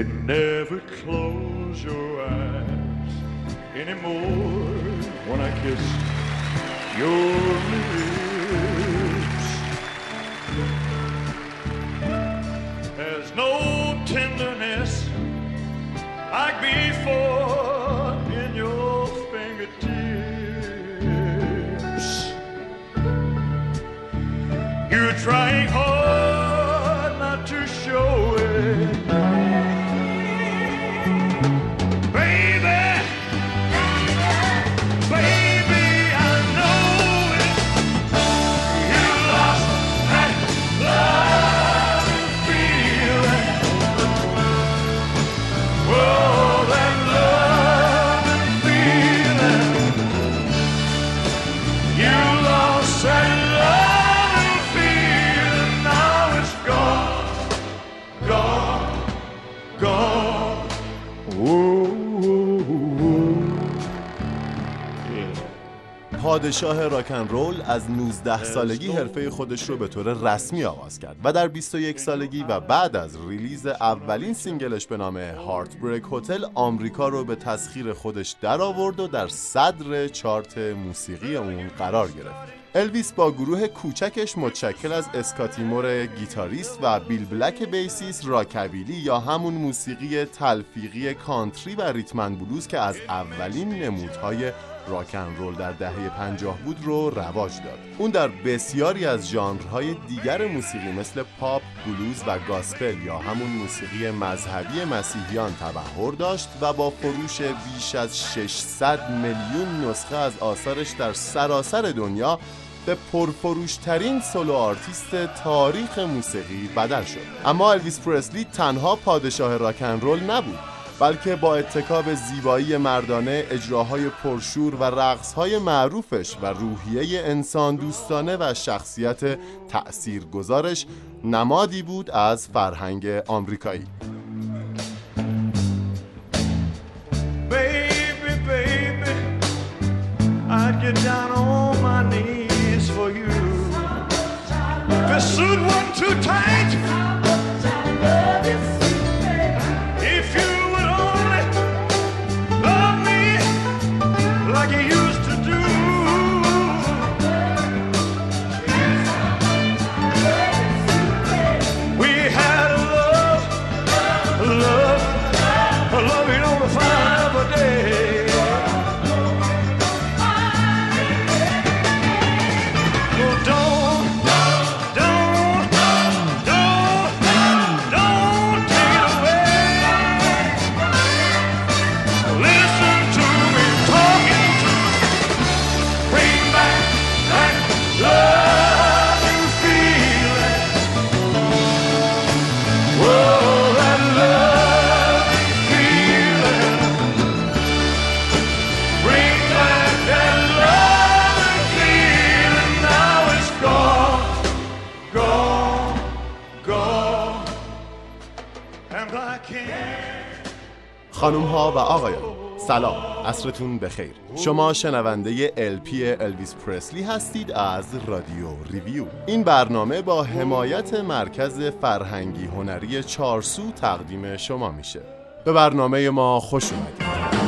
You never close your eyes anymore when I kiss your lips. پادشاه rock and roll از 19 سالگی حرفه خودش رو به طور رسمی آغاز کرد و در 21 سالگی و بعد از release اولین single ش به نام Heartbreak Hotel آمریکا رو به تسخیر خودش درآورد و در صدر چارت موسیقی اون قرار گرفت. الویس با گروه کوچکش متشکل از اسکاتی مور گیتاریست و بیل بلک bassist rockabilly یا همون موسیقی تلفیقی country و rhythm and blues که از اولین نمودهای rock and roll در دهه 50 بود رو رواج داد. اون در بسیاری از ژانرهای دیگر موسیقی مثل پاپ، بلوز و gospel یا همون موسیقی مذهبی مسیحیان تبحر داشت و با فروش بیش از 600 میلیون نسخه از آثارش در سراسر دنیا به پرفروشترین solo artist تاریخ موسیقی بدل شد اما الویس پرسلی تنها پادشاه rock and roll نبود بلکه با اتکاب زیبایی مردانه اجراهای پرشور و رقصهای معروفش و روحیه انسان دوستانه و شخصیت تأثیر گذارش نمادی بود از فرهنگ آمریکایی. خانم ها و آقایان. سلام عصرتون بخیر. شما شنونده LP الویس پرسلی هستید از رادیو ریویو. این برنامه با حمایت مرکز فرهنگی هنری چارسو تقدیم شما میشه. به برنامه ما خوش اومدید.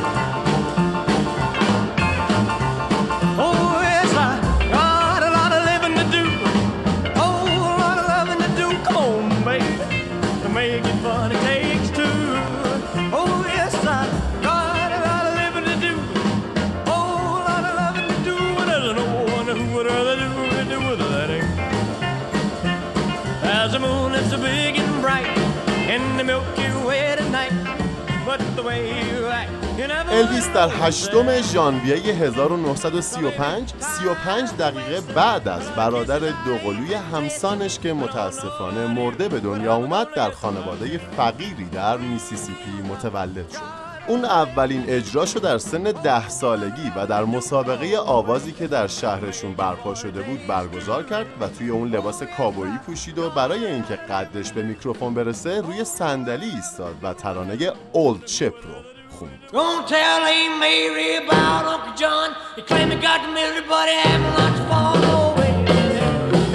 در هشتم ژانویه 1935 35 دقیقه بعد از برادر دوقلوی همسانش که متاسفانه مرده به دنیا اومد در خانواده فقیری در میسیسیپی متولد شد. اون اولین اجراشو در سن ده سالگی و در مسابقه آوازی که در شهرشون برپا شده بود برگزار کرد و توی اون لباس کابویی پوشید و برای اینکه قدش به میکروفون برسه روی صندلی ایستاد و ترانه Old Shep رو خوند. Don't tell Aunt Mary about Uncle John. He claim he got the military, but having lots of fun over.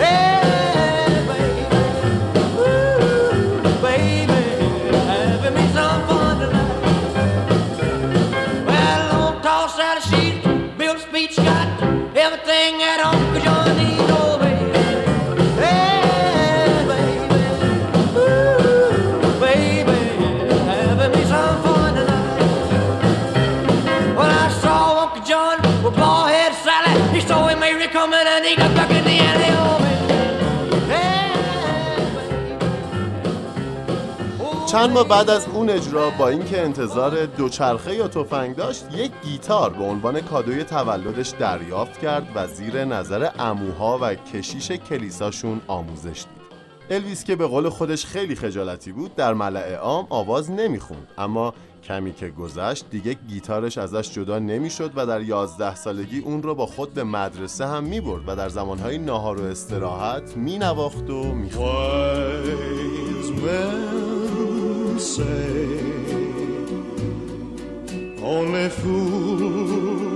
Hey! چند ماه بعد از اون اجرا با اینکه انتظار دوچرخه یا تفنگ داشت یک گیتار به عنوان کادوی تولدش دریافت کرد و زیر نظر اموها و کشیش کلیساشون آموزش دید. الویس که به قول خودش خیلی خجالتی بود در ملع عام آواز نمی‌خوند. اما کمی که گذشت دیگه گیتارش ازش جدا نمی‌شد و در یازده سالگی اون رو با خود به مدرسه هم می‌برد و در زمانهای ناهار و استراحت مینواخت و می‌خوند. Say only fools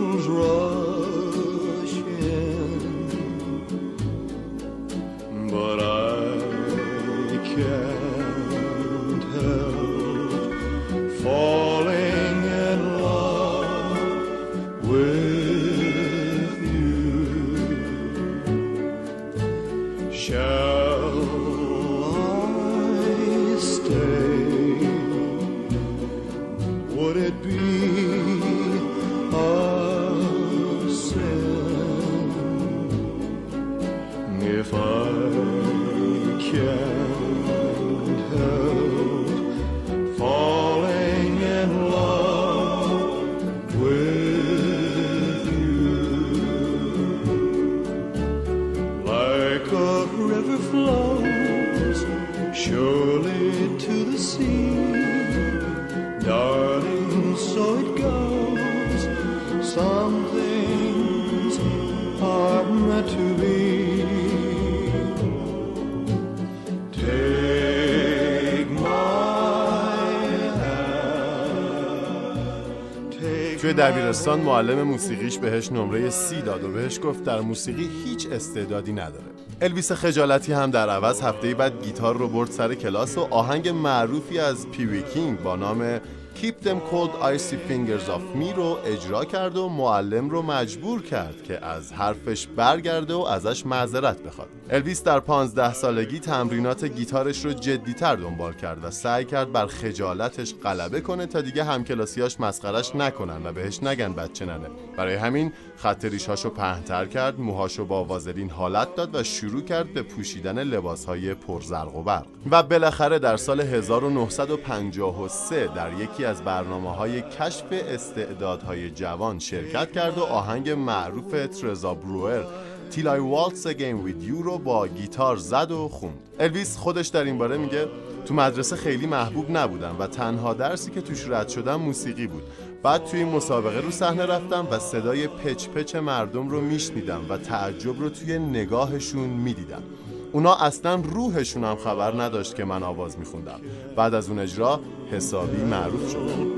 دبیرستان معلم موسیقیش بهش نمره سی داد و بهش گفت در موسیقی هیچ استعدادی نداره. الویس خجالتی هم در عوض هفته بعد گیتار رو برد سر کلاس و آهنگ معروفی از پیوی کینگ با نام Keep them cold icy fingers of me رو اجرا کرد و معلم رو مجبور کرد که از حرفش برگرده و ازش معذرت بخواد. الویس در 15 سالگی تمرینات گیتارش رو جدیتر دنبال کرد و سعی کرد بر خجالتش غلبه کنه تا دیگه همکلاسیاش مسخرش نکنن و بهش نگن بچه ننه. برای همین خط ریشاشو پهنتر کرد موهاشو با وازلین حالت داد و شروع کرد به پوشیدن لباسهای پرزرق و برق. و بالاخره در سال 1953 در یکی از برنامه های کشف استعدادهای جوان شرکت کرد و آهنگ معروف ترزا بروئر Till I Waltz Again With You رو با گیتار زد و خوند. الویس خودش در این باره میگه تو مدرسه خیلی محبوب نبودم و تنها درسی که توش رد شدم موسیقی بود. بعد توی این مسابقه رو صحنه رفتم و صدای پچ پچ مردم رو میشنیدم و تعجب رو توی نگاهشون می‌دیدم. اونا اصلا روحشون هم خبر نداشت که من آواز میخوندم. بعد از اون اجرا حسابی معروف شد.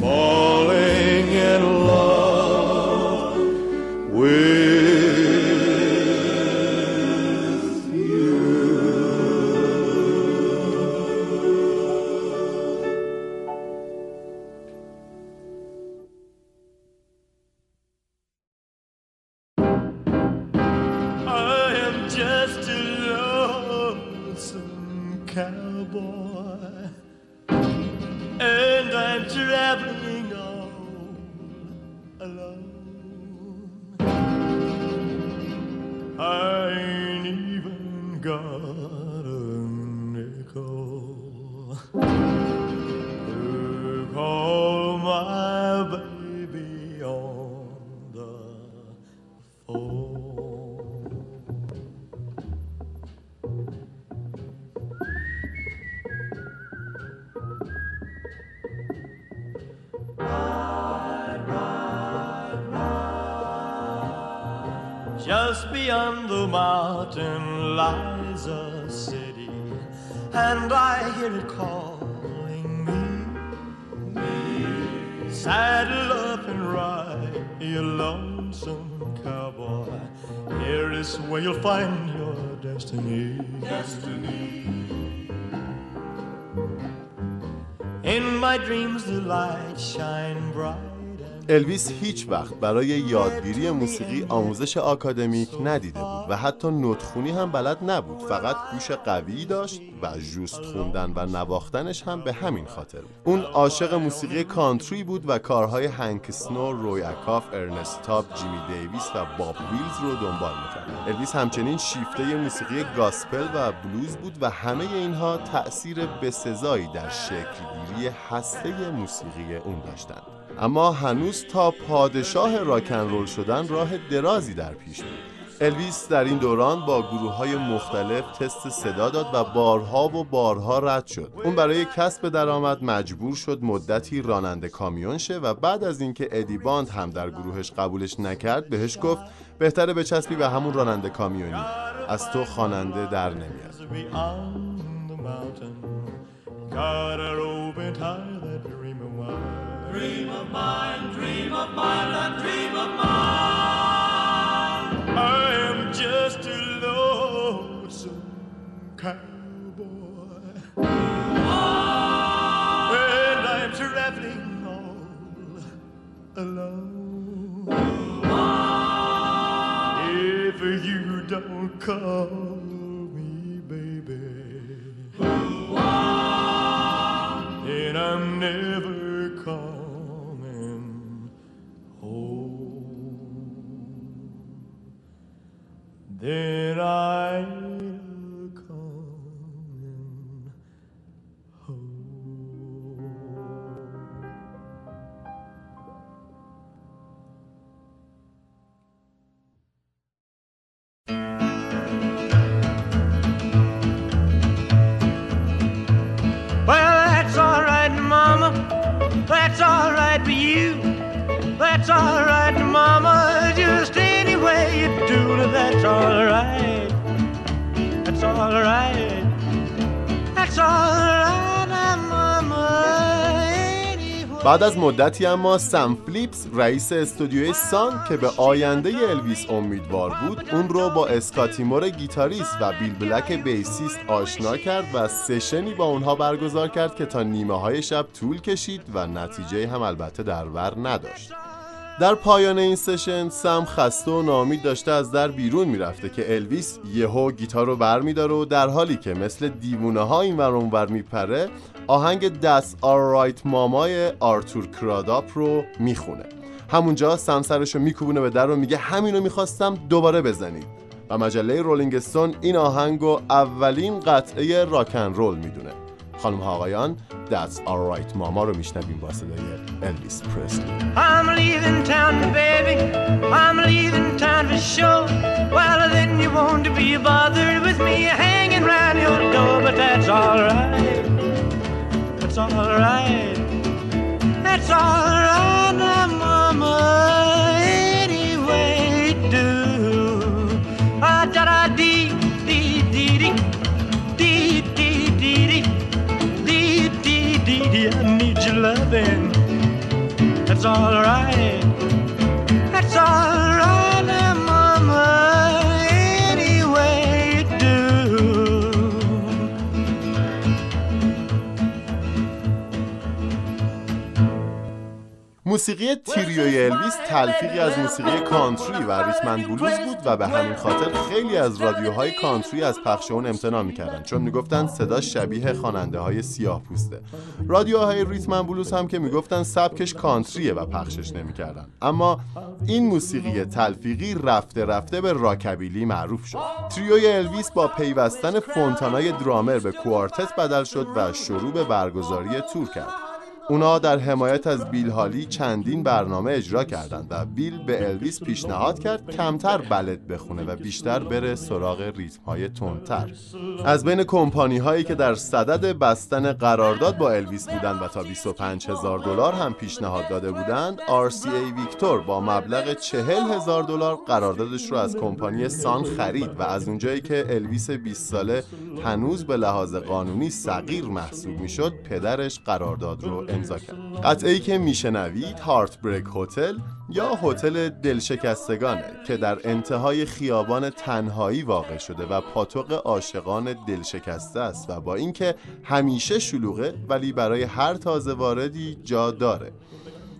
Falling in love with destiny. Destiny. In my dreams, the lights shine bright. الویس هیچ وقت برای یادگیری موسیقی آموزش آکادمیک ندیده بود و حتی نوتخونی هم بلد نبود. فقط گوش قوی داشت و درست خوندن و نواختنش هم به همین خاطر بود. اون عاشق موسیقی country بود و کارهای هنک سنو، روی اکاف، ارنست تاب، جیمی دیویس و باب ویلز رو دنبال می‌کرد. الویس همچنین شیفته موسیقی gospel و بلوز بود و همه اینها تأثیر بسزایی در شکلگیری هسته موسیقی اون داشتند. اما هنوز تا پادشاه rock and رول شدن راه درازی در پیش بود الویس در این دوران با گروه های مختلف تست صدا داد و بارها و بارها رد شد. اون برای کسب درآمد مجبور شد مدتی راننده کامیون شه و بعد از اینکه ادی باند هم در گروهش قبولش نکرد بهش گفت بهتره بچسبی به همون راننده کامیونی. از تو خواننده در نمیاد. Dream of mine, dream of mine, that dream of mine. I am just a lonesome cowboy. And I'm traveling all alone. If you don't call me baby, then I'm never Then I'm coming home. Well, that's all right, Mama. That's all right for you. That's all right, Mama. Way you do that's all right. That's all right. That's all right, Mama. بعد از مدتی اما سم فیلیپس رئیس استودیوی سان که به آینده الویس امیدوار بود اون رو با اسکاتی مور گیتاریست و بیل بلک bassist آشنا کرد و session ی با اونها برگزار کرد که تا نیمه های شب طول کشید و نتیجه هم البته در بر نداشت در پایان این session سم خسته و ناامید داشته از در بیرون می‌رفته که الویس یهو گیتار رو بر میداره و در حالی که مثل دیوونه ها این ور اونور میپره آهنگ That's All Right Mama ی آرتور کراداپ رو می‌خونه. همونجا سم سرش رو میکوبونه به در و میگه همینو می‌خواستم دوباره بزنید. و مجله رولینگ استون این آهنگ رو اولین قطعه راکن رول می‌دونه. خانم ها آقایان That's Alright ماما رو میشنویم با صدای الویس پرسلی I'm leaving town, baby. I'm leaving town for sure. Well, then you won't be bothered with me hanging round your door, but that's alright. That's alright. That's alright, now, Mama. Loving. That's all right. That's all موسیقی تریوی الویس تلفیقی از موسیقی کانتری و ریتمن بلوز بود و به همین خاطر خیلی از رادیوهای کانتری از پخش اون امتناع می‌کردن چون می‌گفتن صدا شبیه خواننده های سیاه پوسته. رادیوهای ریتمن بلوز هم که می‌گفتن سبکش کانتریه و پخشش نمی‌کردن. اما این موسیقی تلفیقی رفته رفته به راکبیلی معروف شد. تریوی الویس با پیوستن فونتانای درامر به کوارتت بدل شد و شروع به برگزاری تور کرد. اونا در حمایت از بیل هالی چندین برنامه اجرا کردند و بیل به الویس پیشنهاد کرد کمتر بلد بخونه و بیشتر بره سراغ ریتم های تندتر. از بین کمپانی هایی که در صدد بستن قرارداد با الویس بودند و تا 25 هزار دلار هم پیشنهاد داده بودند RCA ویکتور با مبلغ 40 هزار دلار قراردادش رو از کمپانی سان خرید و از اونجایی که الویس 20 ساله هنوز به لحاظ قانونی صغیر محسوب می‌شد پدرش قرارداد رو امضا کرد. قطعه ای که میشنوید هارت بریک هتل یا هتل دلشکستگانه که در انتهای خیابان تنهایی واقع شده و پاتوق عاشقان دلشکسته است و با اینکه همیشه شلوغه ولی برای هر تازه واردی جا داره.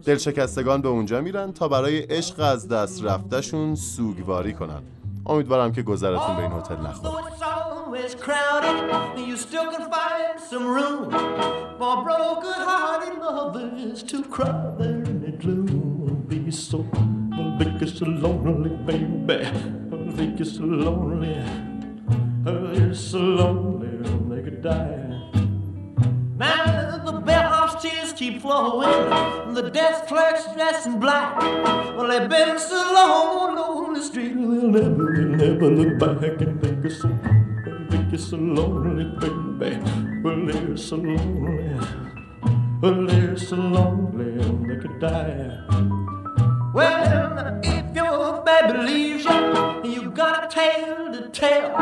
دلشکستگان به اونجا میرن تا برای عشق از دست رفتهشون سوگواری کنن. امیدوارم که گذرتون به این هتل نخوره Though it's always crowded, you still can find some room for broken-hearted lovers to cry there in the gloom. be so, will make you so lonely, baby. Will make you so lonely. You're so lonely, they could die. Now the bellhop's tears keep flowing, the desk clerk's dressed in black. Well, they've been so long on the street, they'll never, they'll never look back and think you're so, think you're so lonely, baby. Well, they're so lonely, well, they're so lonely, they could die. Well, if your baby leaves you, you got a tale to tell.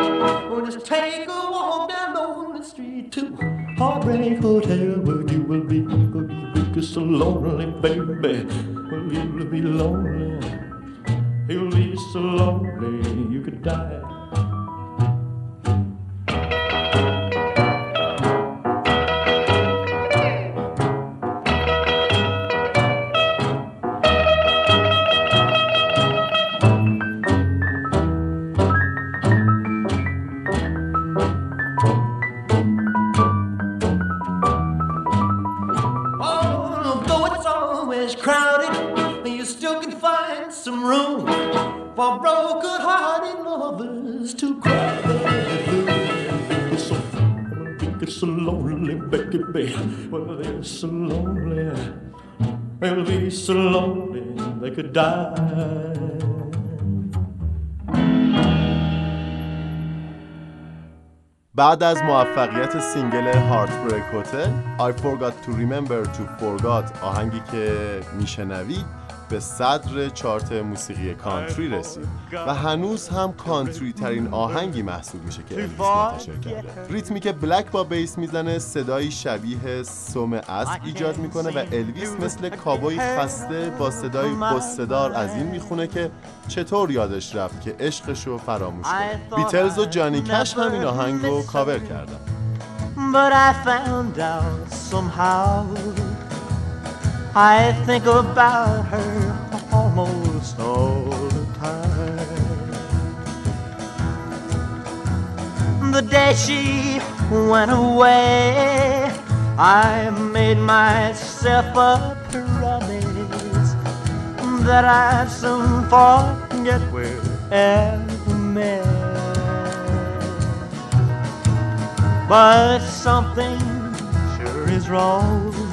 Well, just take a walk down on the street to Heartbreak oh, Hotel, where you will be, will you be so lonely, baby. Well, you'll be lonely, you'll be so lonely, you could die. Baby. Well, they're so lonely. They'll be so lonely they could die. بعد از موفقیت single Heartbreak Hotel I Forgot to Remember to Forget آهنگی که میشنوید به صدر چارت موسیقی کانتری رسید و هنوز هم کانتری ترین آهنگی محسوب میشه که الویس منتشر کرده. ریتمی که بلک با بیس می‌زنه صدایی شبیه سم اسب ایجاد می‌کنه و الویس مثل کابوی خسته با صدای غصه‌دار از این می‌خونه که چطور یادش رفت که عشقش رو فراموش کنه. بیتلز و جانی کش هم این آهنگ رو کاور کردن. But I found out somehow I think about her almost all the time. The day she went away, I made myself a promise that I'd soon forget we ever met. But something sure is wrong.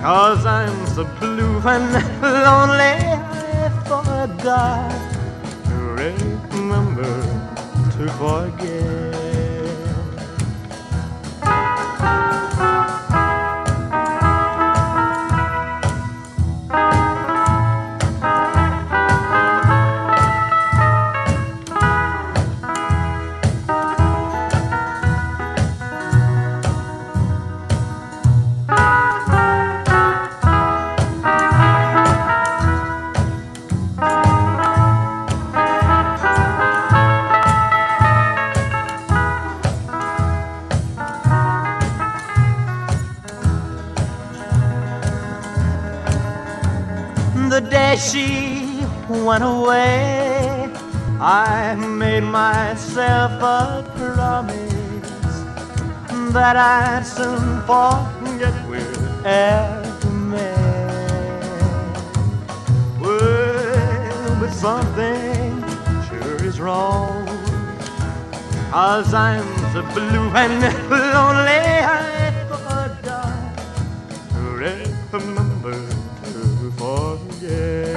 Cause I'm so blue and lonely, I forgot to remember to forget. that I soon forget will ever met. Well, but something sure is wrong. Cause I'm the blue and lonely I forgot to remember to forget.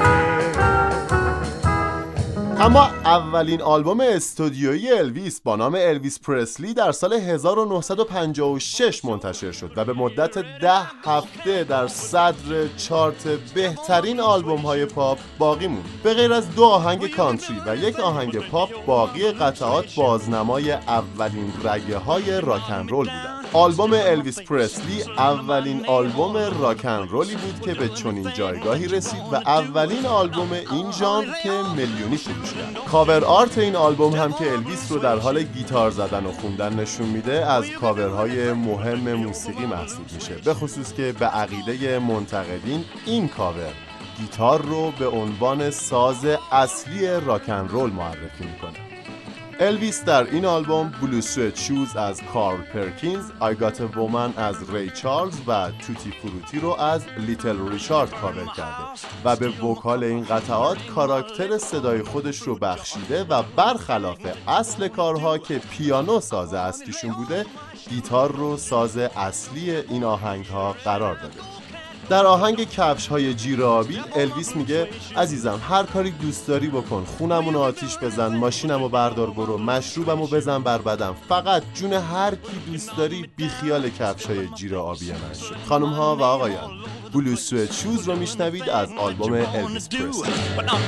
Come on. اولین آلبوم استودیویی الویس با نام الویس پرسلی در سال 1956 منتشر شد و به مدت ده هفته در صدر چارت بهترین آلبوم های پاپ باقی موند. به غیر از دو آهنگ کانتری و یک آهنگ پاپ باقی قطعات بازنمای اولین رگه های راکن رول بودند. آلبوم الویس پرسلی اولین آلبوم راکن رولی بود که به چنین جایگاهی رسید و اولین آلبوم این ژانر که میلیونی فروش کرد cover art این آلبوم هم که الویس رو در حال گیتار زدن و خوندن نشون میده از کاورهای مهم موسیقی محسوب میشه. به خصوص که به عقیده منتقدین این کاور گیتار رو به عنوان ساز اصلی راکن رول معرفی می‌کنه. الویس در این آلبوم Blue Suede Shoes از کارل پرکینز I Got a Woman از ری چارلز و Tutti Frutti رو از لیتل ریچارد کاور کرده و به vocal این قطعات کاراکتر صدای خودش رو بخشیده و برخلاف اصل کارها که پیانو ساز اصلیشون بوده گیتار رو ساز اصلی این آهنگ ها قرار داده. در آهنگ کفش های جیر آبی الویس میگه عزیزم هر کاری دوست داری بکن. خونمون آتیش بزن ماشینمو بردار برو مشروبمو بزن بر بدم فقط جون هر کی دوست داری بی خیال کفش های جیر آبی من شد خانم ها و آقایان Blue Suede Shoes رو میشنوید از آلبوم الویس پرسلی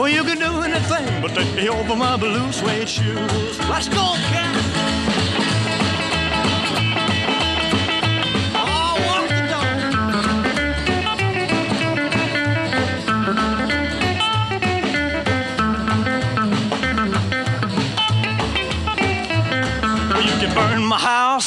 Well, you can do anything but take me over my blue suede shoes. Let's go, oh, cat. burn my house,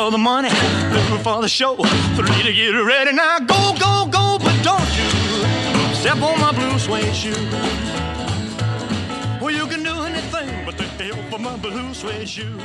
For the money, two for the show, three to get ready. Now go, go, go, but don't you step on my blue suede shoe. Well, you can do anything but the help for my blue suede shoe.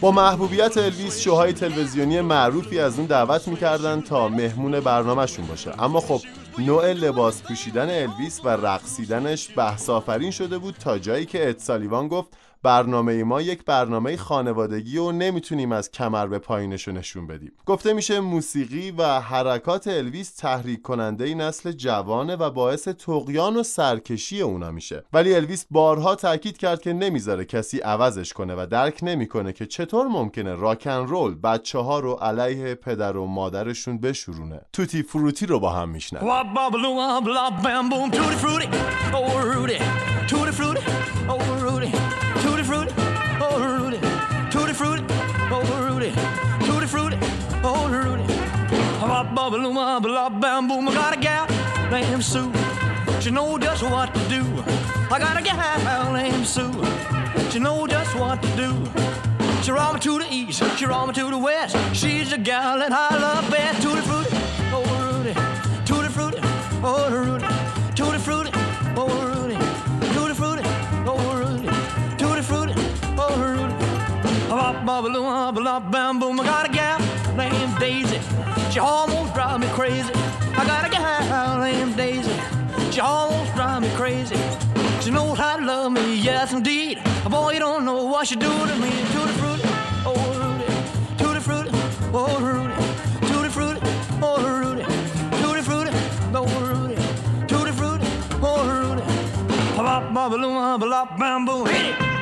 با محبوبیت الویس شوهای تلویزیونی معروفی از اون دعوت می‌کردن تا مهمون برنامهشون باشه اما خب نوع لباس پوشیدن الویس و رقصیدنش بحث آفرین شده بود تا جایی که ادسالیوان گفت برنامه ما یک برنامه خانوادگی و نمی‌تونیم از کمر به پایینشو نشون بدیم. گفته میشه موسیقی و حرکات الویس تحریک کننده نسل جوانه و باعث تقیان و سرکشی اونا میشه. ولی الویس بارها تاکید کرد که نمی‌ذاره کسی عوضش کنه و درک نمی‌کنه که چطور ممکنه راکن رول بچه ها رو علیه پدر و مادرشون بشورونه. توتی فروتی رو با هم میشنن fruity, oh Bop bam boom. I got a gal named Sue. She know just what to do. I got a gal named Sue. She know just what to do. She roll me to the east, she roll me to the west. She's a gal that I love best. Tutti fruity, oh Rudy, tutti fruity, oh Rudy, tutti fruity, oh Rudy, tutti fruity, oh Rudy. Bop, bop, bop, bop, bam, boom. I got a gal. She almost drives me crazy. I got a gal named Daisy. She almost drives me crazy. She knows how to love me, yes indeed. Boy, you don't know what she do to me. Tutti frutti, oh Rudy. Tutti frutti, oh Rudy. Tutti frutti, oh Rudy. Tutti frutti, oh Rudy. Tutti frutti, oh Rudy. Bop, bop, bop, bam, boom. Hit it.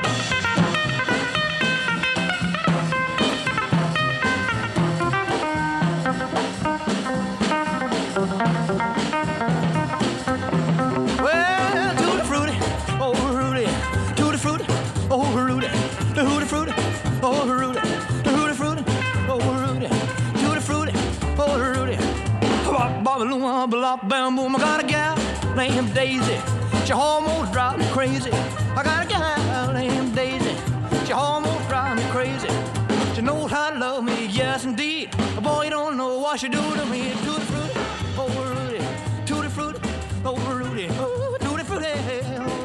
Bop, bam, boom. I got a gal named Daisy. She almost drives me crazy. I got a gal named Daisy. She almost drives me crazy. She knows how to love me, yes indeed. Oh boy, you don't know what she do to me. Tutti Frutti, aw rooty, Tutti Frutti, aw rooty, oh Tutti Frutti, oh.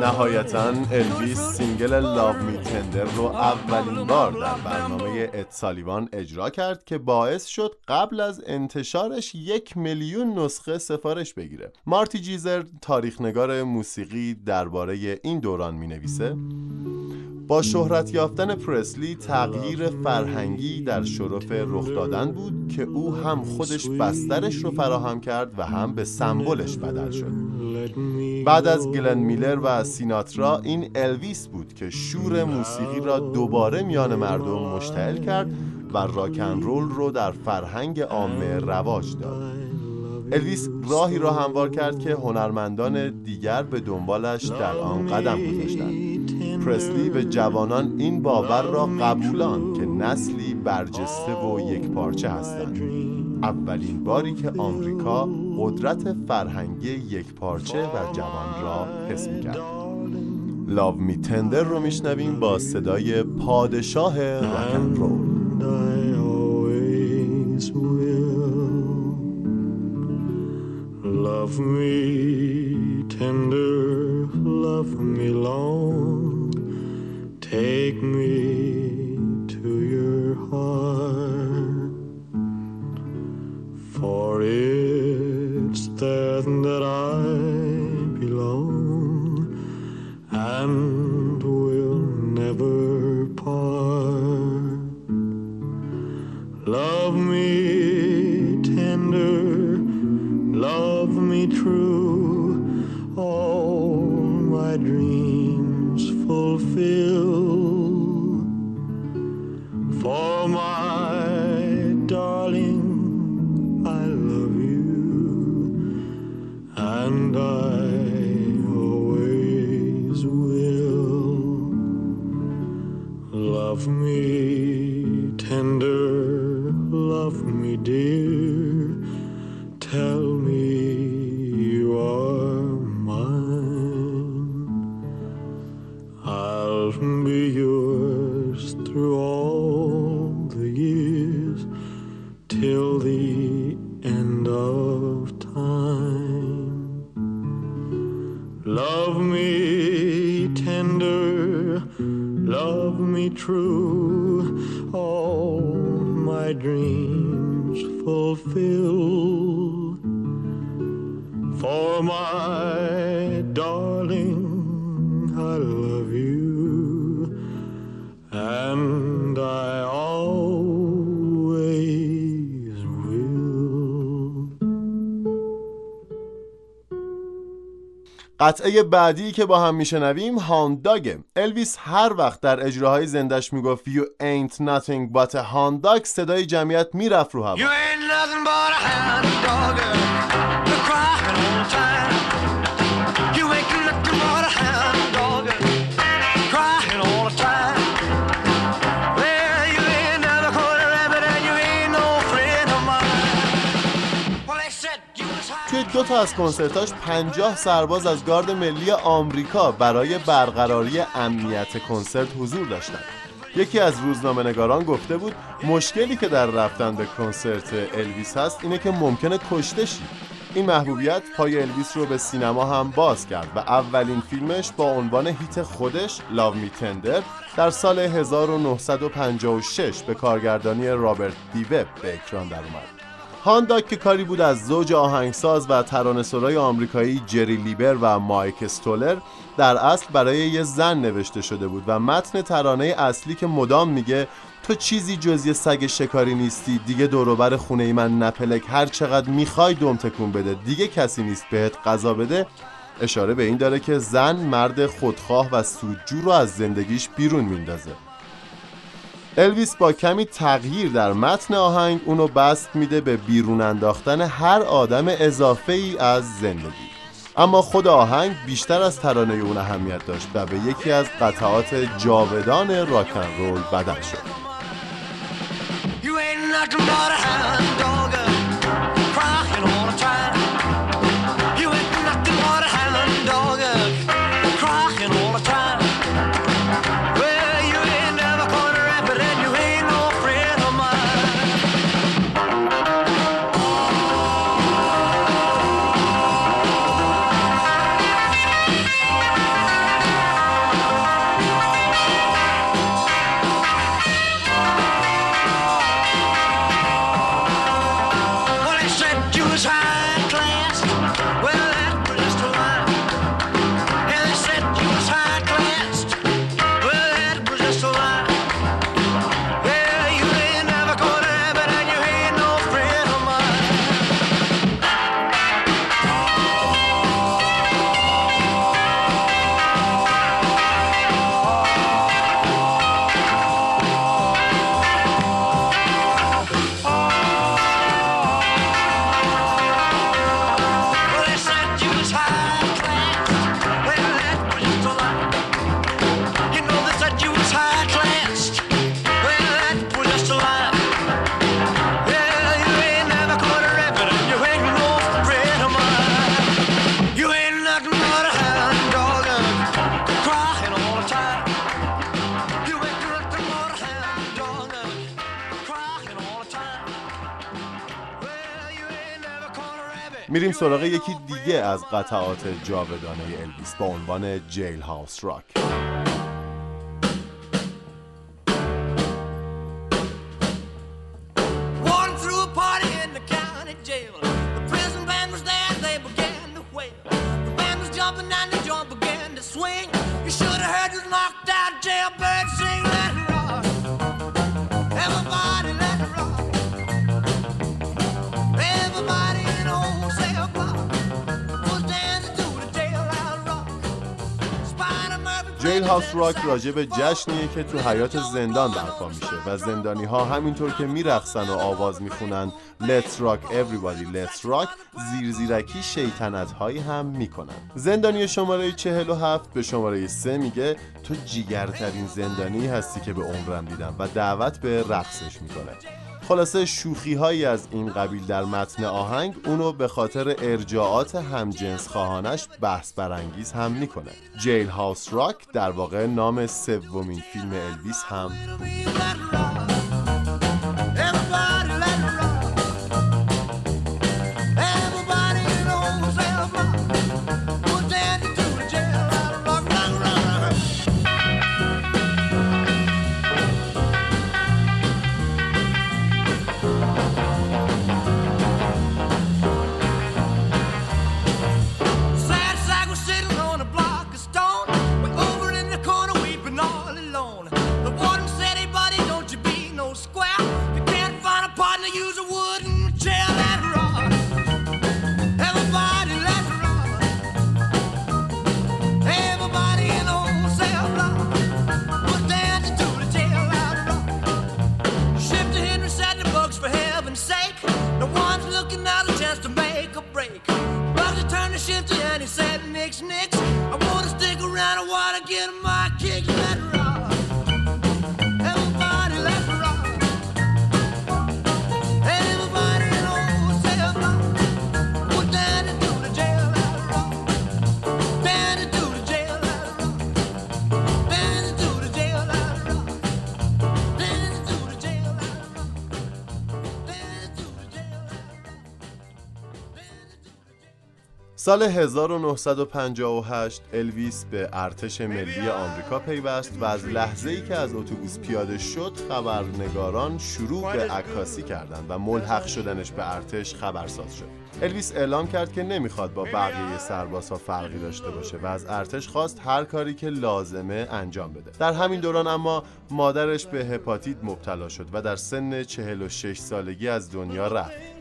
نهایتا الویس single Love Me Tender رو اولین بار در برنامه اد سالیوان اجرا کرد که باعث شد قبل از انتشارش یک میلیون نسخه سفارش بگیره. مارتی جیزر تاریخنگار موسیقی درباره این دوران می نویسه با شهرت یافتن پرسلی تغییر فرهنگی در شرف رخ دادن بود که او هم خودش بسترش رو فراهم کرد و هم به سمبلش بدل شد. بعد از گلن میلر و سیناترا این الویس بود که شور موسیقی را دوباره میان مردم مشتعل کرد و راکن رول رو در فرهنگ عامه رواج داد. الویس راهی را هموار کرد که هنرمندان دیگر به دنبالش در آن قدم گذاشتند. پرسلی به جوانان این باور را قبولان که نسلی برجسته و یک پارچه هستند. اولین باری که آمریکا قدرت فرهنگی یک پارچه و جوان را حس کرد لاو می تندر رو میشنویم با صدای پادشاه راکن رول Love me tender, love me long, take me for it. I'll be yours through all the years till the end of time. Love me tender, love me true, all my dreams fulfill. For my قطعه بعدی که با هم میشنویم هانداگه الویس هر وقت در اجراهای زندش می‌گفت You ain't nothing but a hound dog صدای جمعیت می‌رفت رو هوا. تا از کنسرتاش 50 سرباز از گارد ملی آمریکا برای برقراری امنیت کنسرت حضور داشتند. یکی از روزنامه نگاران گفته بود مشکلی که در رفتن به کنسرت الویس هست اینه که ممکنه کشته شی. این محبوبیت پای الویس رو به سینما هم باز کرد و اولین فیلمش با عنوان هیت خودش لاو می تندر در سال 1956 به کارگردانی رابرت دیوب به اکران در اومد. هانداک که کاری بود از زوج آهنگساز و ترانه‌سرای آمریکایی جری لیبر و مایک استولر در اصل برای یه زن نوشته شده بود و متن ترانه اصلی که مدام میگه تو چیزی جز یه سگ شکاری نیستی دیگه دوروبر خونه من نپلک هر چقدر می‌خوای دم تکون بده دیگه کسی نیست بهت غذا بده. اشاره به این داره که زن مرد خودخواه و سودجو رو از زندگیش بیرون میندازه. الویس با کمی تغییر در متن آهنگ اونو بست میده به بیرون انداختن هر آدم اضافه ای از زندگی. اما خود آهنگ بیشتر از ترانه اون اهمیت داشت و به یکی از قطعات جاودان راکن رول بدل شد. میریم سراغ یکی دیگه از قطعات جاودانه الویس با عنوان جیل هاوس راک jumping and the joint began to swing. You should have heard this knocked out jailbird جیل هاوس راک راجع به جشنیه که تو حیات زندان برپا میشه و زندانی ها همینطور که میرقصن و آواز می‌خونن Let's rock everybody let's rock زیر زیرکی شیطنت هایی هم می‌کنن. زندانی شماره 47 به شماره 3 میگه تو جیگرترین زندانی هستی که به عمرم دیدم و دعوت به رقصش می‌کنه. خلاصه شوخی هایی از این قبیل در متن آهنگ اونو به خاطر ارجاعات همجنس خواهانش بحث برانگیز هم می‌کنه جیل هاوس راک در واقع نام سومین فیلم الویس هم بود. سال 1958 الویس به ارتش ملی آمریکا پیوست و از لحظه ای که از اتوبوس پیاده شد خبرنگاران شروع به عکاسی کردند و ملحق شدنش به ارتش خبرساز شد. الویس اعلام کرد که نمی‌خواد با بقیه سربازها فرقی داشته باشه و از ارتش خواست هر کاری که لازمه انجام بده. در همین دوران اما مادرش به هپاتیت مبتلا شد و در سن 46 سالگی از دنیا رفت.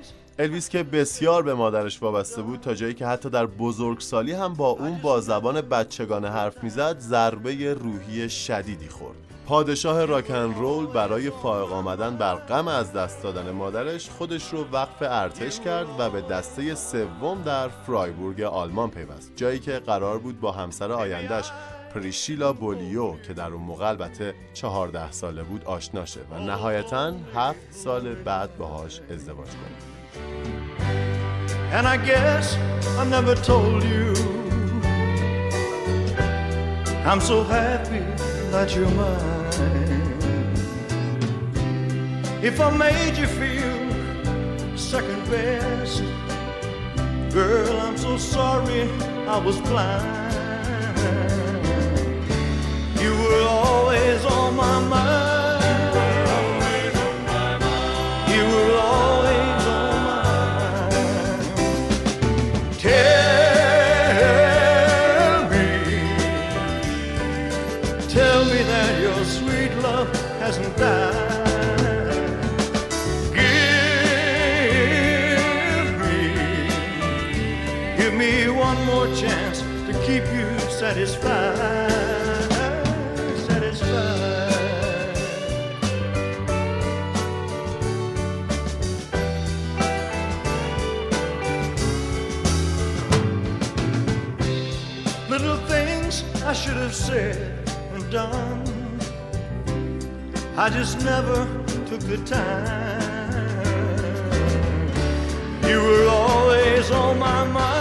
الویس که بسیار به مادرش وابسته بود تا جایی که حتی در بزرگسالی هم با اون با زبان بچگانه حرف می‌زد ضربه روحی شدیدی خورد. پادشاه راکن رول برای فائق آمدن بر غم از دست دادن مادرش خودش رو وقف ارتش کرد و به دسته سوم در فرایبورگ آلمان پیوست جایی که قرار بود با همسر آیندهش پریشیلا بولیو که در اون موقع البته 14 ساله بود آشنا شه و نهایتا هفت سال بعد باهاش ازدواج کنه. And I guess I never told you. I'm so happy that you're mine. If I made you feel second best Girl, I'm so sorry I was blind. You were always on my mind I should have said and done. I just never took the time. You were always on my mind.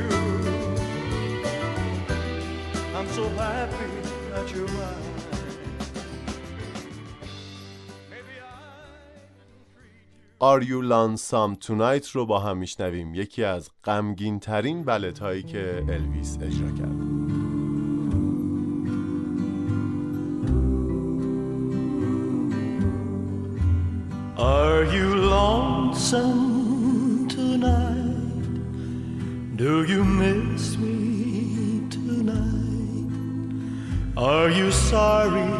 Are You Lonesome Tonight رو با هم میشنویم یکی از غمگین ترین بلت هایی که الویس اجرا کرد Are you lonesome tonight? Do you miss me tonight? Are you sorry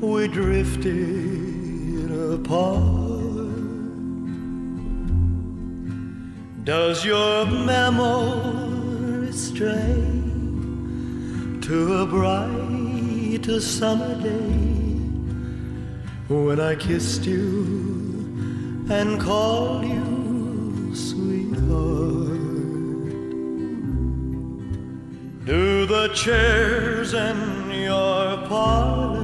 we drifted apart? Does your memory stray to a bright summer day? when I kissed you and called you sweetheart. Do the chairs in your parlor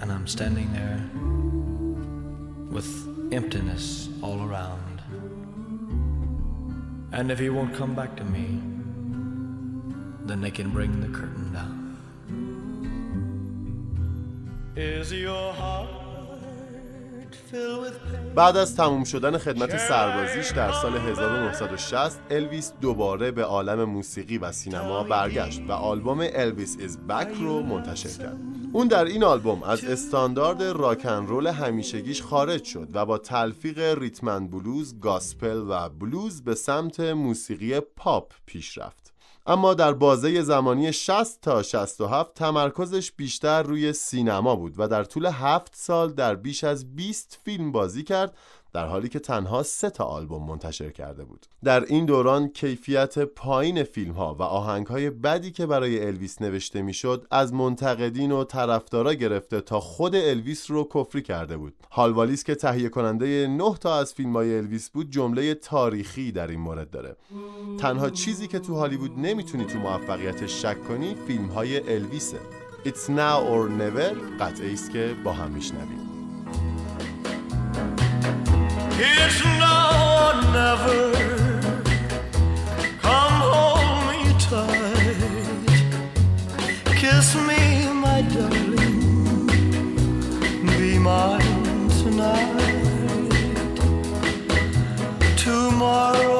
and I'm standing there with emptiness all around. And if he won't come back to me, then they can bring the curtain down. Is your heart filled with pain? بعد از تموم شدن خدمت سربازیش در سال 1960 الویس دوباره به عالم موسیقی و سینما برگشت و آلبوم الویس از بک رو منتشر کرد اون در این آلبوم از استاندارد راکن رول همیشگیش خارج شد و با تلفیق ریتمن بلوز، گاسپل و بلوز به سمت موسیقی پاپ پیش رفت. اما در بازه زمانی 60 تا 67 تمرکزش بیشتر روی سینما بود و در طول 7 سال در بیش از 20 فیلم بازی کرد در حالی که تنها سه تا آلبوم منتشر کرده بود. در این دوران کیفیت پایین فیلم ها و آهنگ های بدی که برای الویس نوشته می‌شد از منتقدین و طرفدارا گرفته تا خود الویس رو کفری کرده بود. هالوالیس که تهیه کننده 9 تا از فیلم های الویس بود جمله تاریخی در این مورد داره. تنها چیزی که تو هالیوود نمی‌تونی تو موفقیتش شک کنی فیلم های الویسه. It's now or never قطعه است که با هم میشنویم. It's now or never. Come hold me tight. Kiss me, my darling. Be mine tonight. Tomorrow.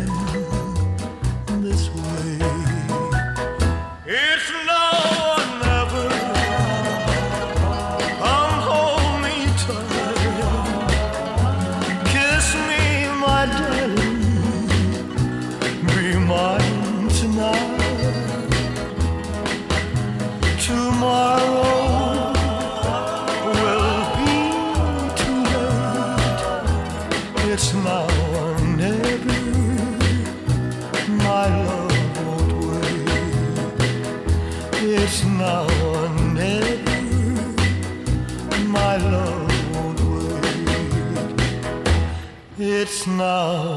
now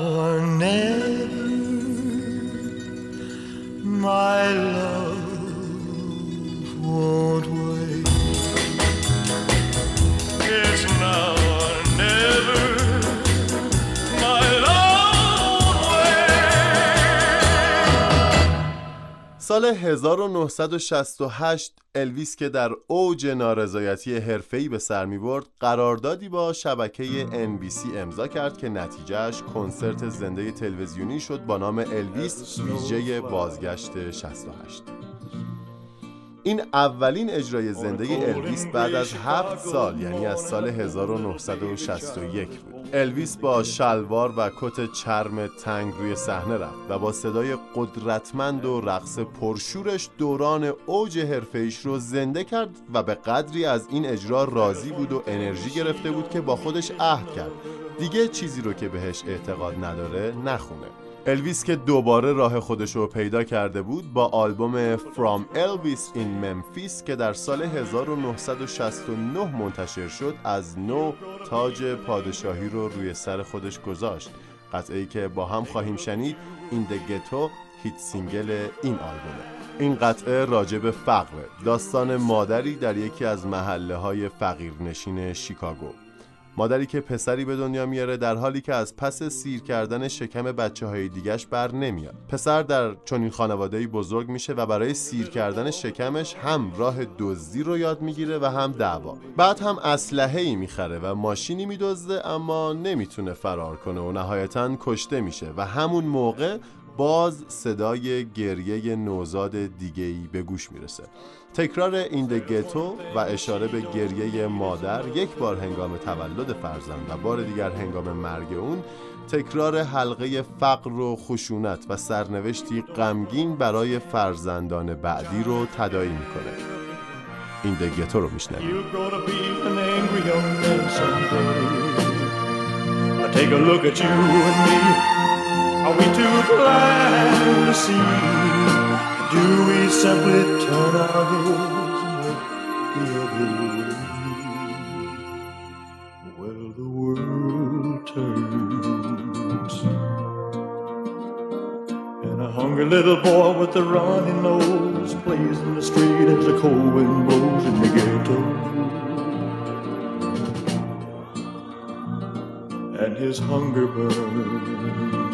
سال 1968 الویس که در اوج نارضایتی حرفه‌ای به سر می‌برد قراردادی با شبکه NBC امضا کرد که نتیجهش کنسرت زنده تلویزیونی شد با نام الویس ویژه بازگشت 68 این اولین اجرای زنده الویس بعد از هفت سال یعنی از سال 1961 بود. الویس با شلوار و کت چرم تنگ روی صحنه رفت و با صدای قدرتمند و رقص پرشورش دوران اوج حرفه‌ایش رو زنده کرد و به قدری از این اجرا راضی بود و انرژی گرفته بود که با خودش عهد کرد. دیگه چیزی رو که بهش اعتقاد نداره نخونه. الویس که دوباره راه خودش رو پیدا کرده بود با آلبوم From Elvis in Memphis که در سال 1969 منتشر شد از نو تاج پادشاهی رو روی سر خودش گذاشت. قطعه که با هم خواهیم شنید In the Ghetto hit single این آلبومه. این قطعه راجع به فقره. داستان مادری در یکی از محله های فقیرنشین شیکاگو. مادری که پسری به دنیا میاره در حالی که از پس سیر کردن شکم بچه های دیگش بر نمیاد. پسر در چنین خانواده بزرگ میشه و برای سیر کردن شکمش هم راه دزدی رو یاد می‌گیره و هم دعوا. بعد هم اسلحه ای می‌خره و ماشینی میدزده اما نمی‌تونه فرار کنه و نهایتا کشته میشه و همون موقع باز صدای گریه نوزاد دیگه‌ای به گوش می‌رسه. تکرار این گتو و اشاره به گریه مادر یک بار هنگام تولد فرزند و بار دیگر هنگام مرگ اون تکرار حلقه فقر و خشونت و سرنوشتی غمگین برای فرزندان بعدی رو تداعی می‌کنه این گتو رو میشنویم take a look at you and me. Are we too blind to see? Do we simply turn our heads and look the other way? Well, the world turns. And a hungry little boy with a runny nose plays in the street as the cold wind blows in the ghetto. And his hunger burns.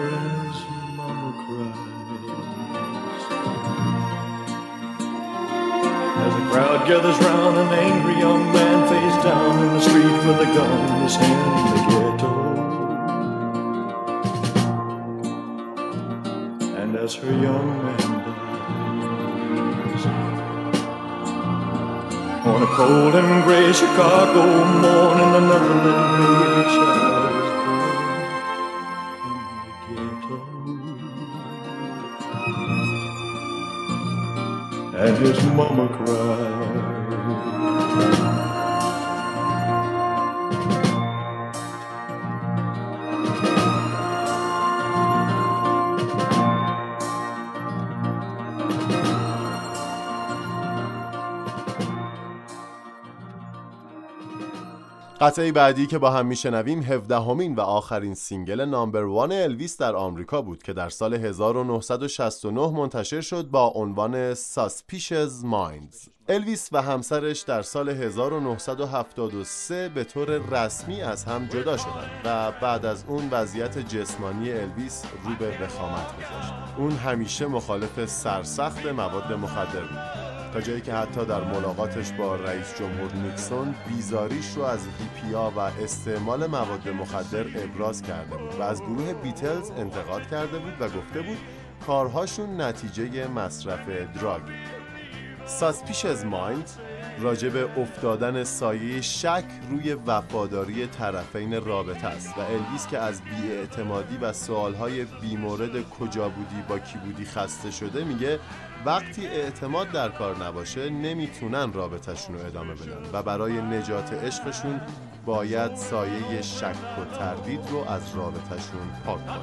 crowd gathers round, an angry young man face down in the street with a gun in his hand in the ghetto. And as her young man dies, on a cold and gray Chicago morning, another little baby child is born in the ghetto. And his mama cried. قطعه بعدی که با هم میشنویم 17 همین و آخرین single number one الویس در آمریکا بود که در سال 1969 منتشر شد با عنوان Suspicious Minds. الویس و همسرش در سال 1973 به طور رسمی از هم جدا شدند و بعد از اون وضعیت جسمانی الویس رو به وخامت گذاشت. اون همیشه مخالف سرسخت مواد مخدر بود. تا جایی که حتی در ملاقاتش با رئیس جمهور نیکسون بیزاریش رو از هیپیا و استعمال مواد مخدر ابراز کرده بود و از گروه بیتلز انتقاد کرده بود و گفته بود کارهاشون نتیجه مصرف دراگ ساسپیشز مایند راجع به افتادن سایه شک روی وفاداری طرفین رابطه است و الویس که از بیاعتمادی و سوالهای بیمورد کجا بودی با کی بودی خسته شده میگه وقتی اعتماد در کار نباشه نمی‌تونن رابطهشون رو ادامه بدن و برای نجات عشقشون باید سایه شک و تردید رو از رابطهشون پاک کنن.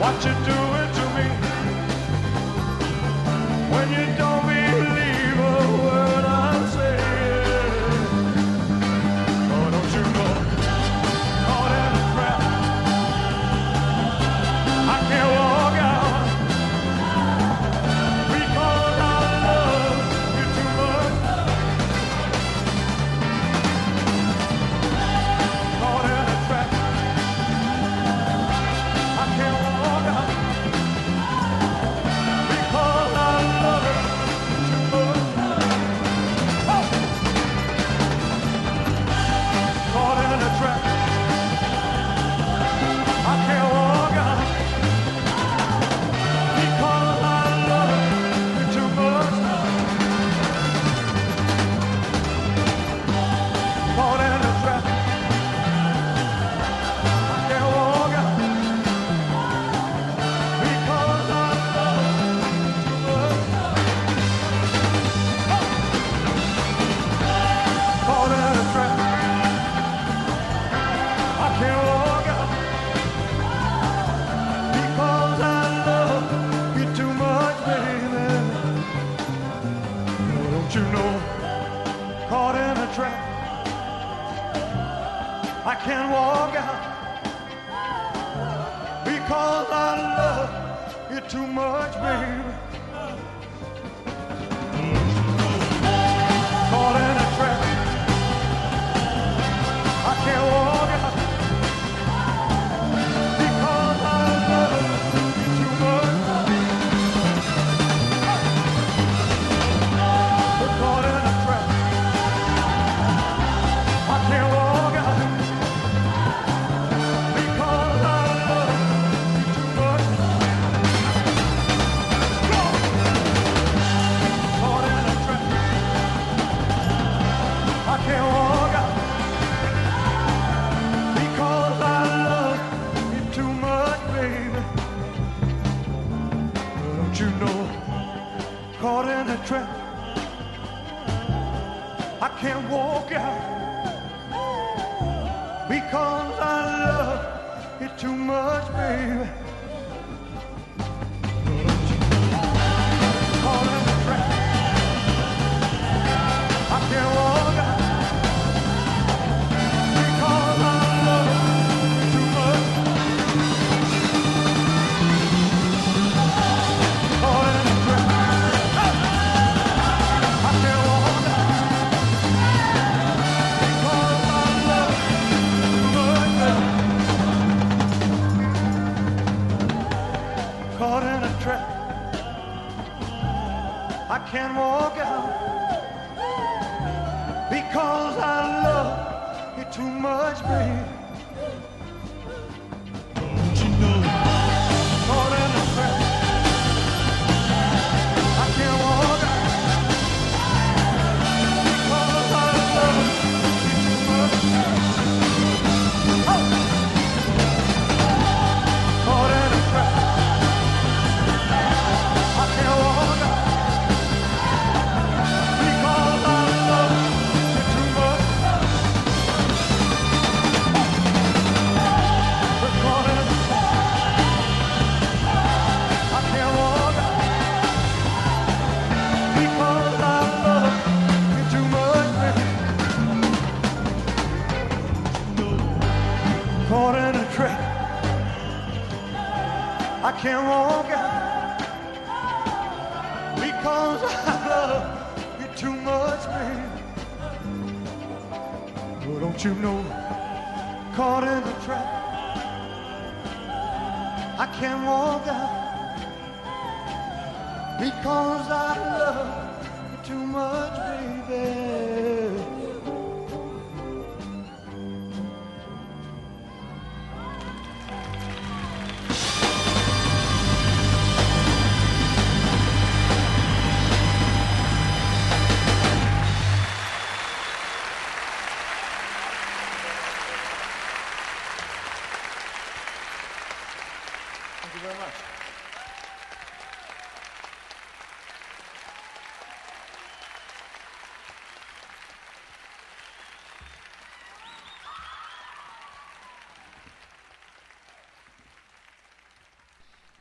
What you're doing to me? when you don't in a trap. I can't walk out because I love you too much, baby.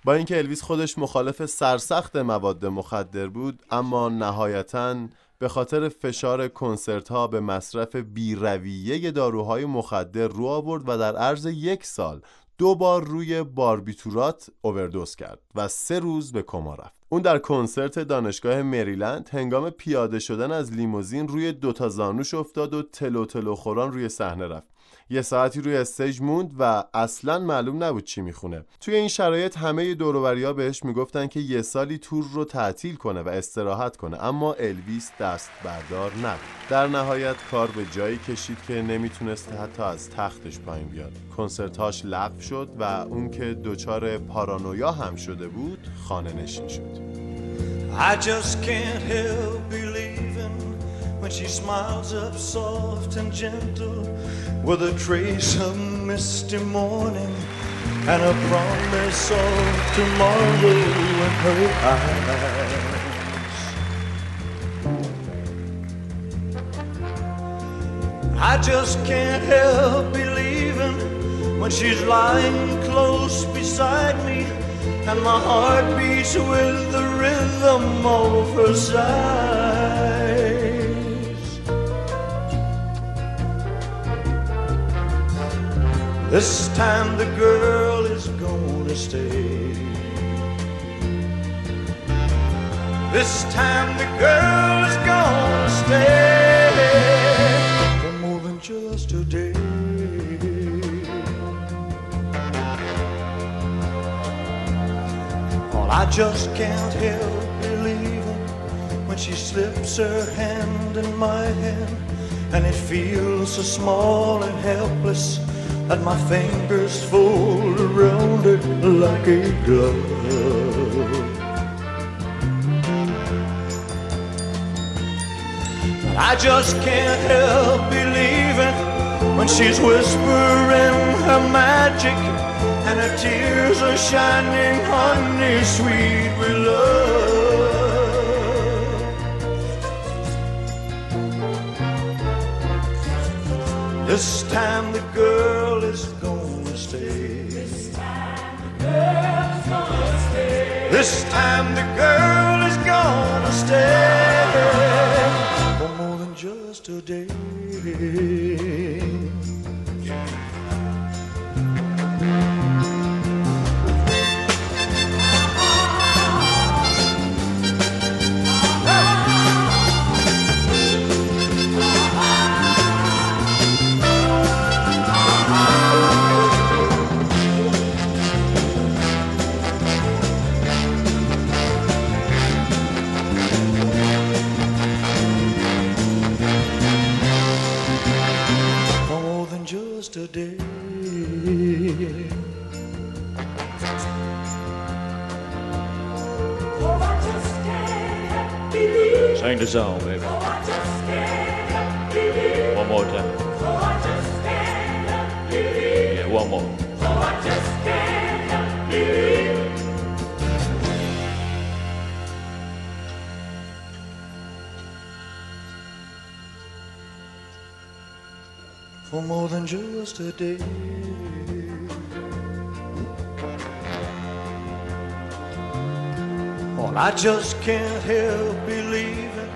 با اینکه الویس خودش مخالف سرسخت مواد مخدر بود اما نهایتا به خاطر فشار کنسرت ها به مصرف بیرویه داروهای مخدر رو آورد و در عرض یک سال دو بار روی باربیتورات اووردوز کرد و سه روز به کما رفت. اون در کنسرت دانشگاه مریلند هنگام پیاده شدن از لیموزین روی دوتا زانوش افتاد و تلو تلو خوران روی صحنه رفت. یه ساعتی روی استیج موند و اصلا معلوم نبود چی می‌خونه. توی این شرایط همه دوروبریا بهش می‌گفتن که یه سالی تور رو تعطیل کنه و استراحت کنه اما الویس دست بردار نبود. در نهایت کار به جایی کشید که نمی‌تونست حتی از تختش پایین بیاد. کنسرتاش لغو شد و اون که دچار پارانویا هم شده بود خانه نشین شد. I just can't help when she smiles up soft and gentle with a trace of misty morning and a promise of tomorrow in her eyes. I just can't help believing when she's lying close beside me and my heart beats with the rhythm of her sighs. This time the girl is gonna stay. This time the girl is gonna stay for more than just a day. Well, I just can't help believing when she slips her hand in my hand and it feels so small and helpless that my fingers fold around it like a glove. I just can't help believing when she's whispering her magic and her tears are shining honey sweet with love. This time the girl stay. This time the girl is gonna stay. This time the girl is gonna stay for more than just a day. Just a day. Sing the song, baby. One more time. More than just a day. Well, I just can't help believing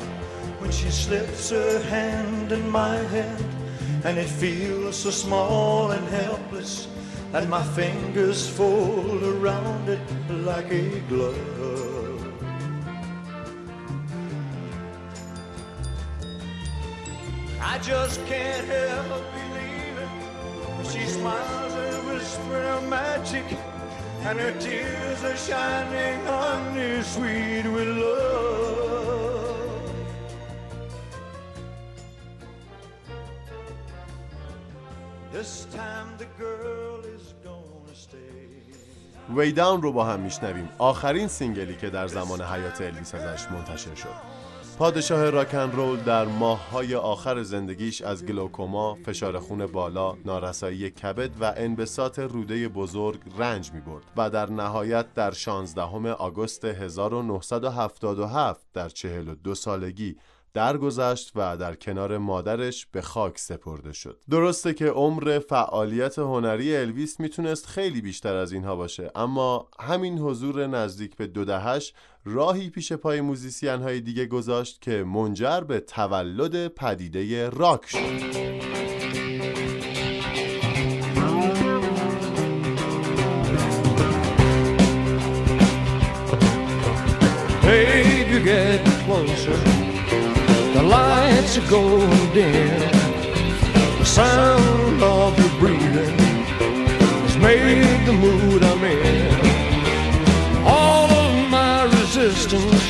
when she slips her hand in my hand and it feels so small and helpless that my fingers fold around it like a glove. I just can't help smiles and whispers her magic, and her tears are shining honey sweet with love. This time the girl is gonna stay. ویداون رو با هم میشنویم آخرین سینگلی که در زمان حیات الویس ازش منتشر شد پادشاه راکن رول در ماههای آخر زندگیش از گلوکوما، فشار خون بالا، نارسایی کبد و انبساط روده بزرگ رنج می برد و در نهایت در 16 آگوست 1977 در 42 سالگی درگذشت و در کنار مادرش به خاک سپرده شد درسته که عمر فعالیت هنری الویس می‌تونست خیلی بیشتر از اینها باشه اما همین حضور نزدیک به دو دهش راهی پیش پای موزیسین های دیگه گذاشت که منجر به تولد پدیده راک شد Babe, you get closer. The lights are going dim. The sound of your breathing has made the mood I'm in. All of my resistance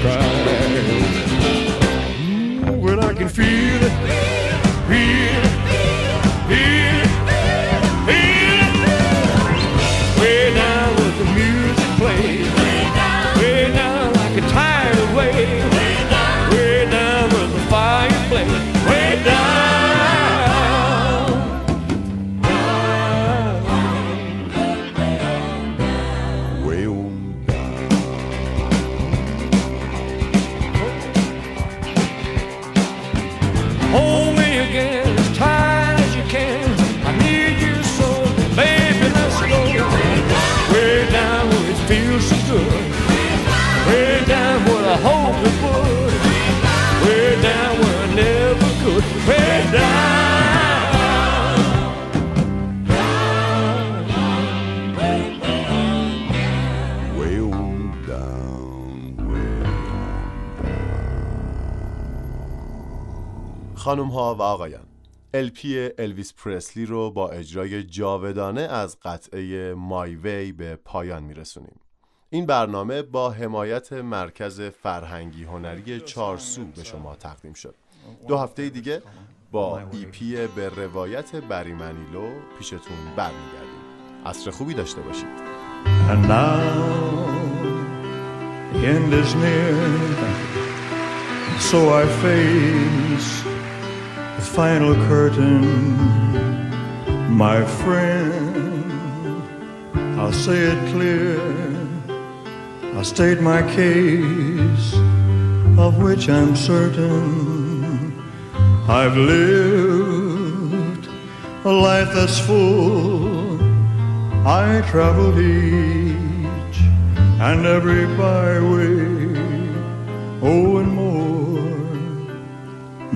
can't. Ooh, When I can feel it, خانم ها و آقایان الپی الویس پرسلی رو با اجرای جاودانه از قطعه مای وی به پایان میرسونیم. این برنامه با حمایت مرکز فرهنگی هنری چارسو به شما تقدیم شد. دو هفته دیگه با ایپی به روایت بریمنیلو پیشتون برمیگردیم. عصر خوبی داشته باشید. So I face final curtain. My friend, I'll say it clear, I'll state my case, of which I'm certain. I've lived a life that's full. I traveled each and every byway, oh, and more,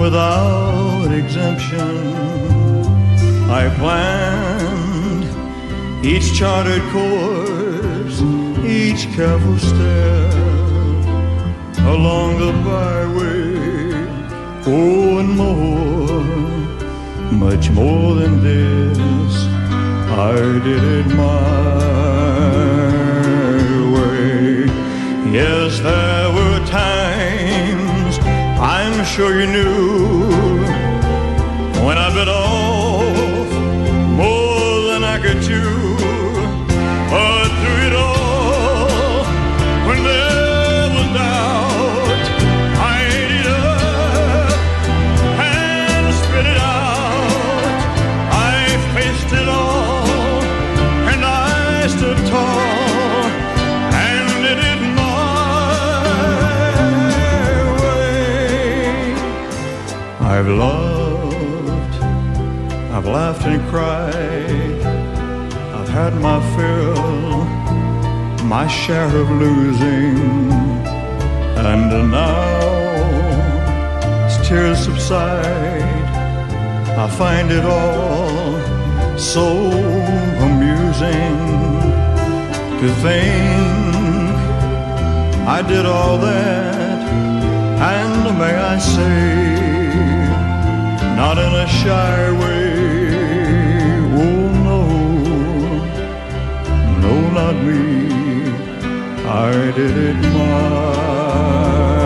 without exemption. I planned each charted course, each careful step along the byway. Oh, and more, much more than this. I did it my way. Yes, there sure you knew loved, I've laughed and cried, I've had my fill, my share of losing, and now as tears subside, I find it all so amusing to think I did all that, and may I say, not in a shy way. Oh no, no, not me. I did it my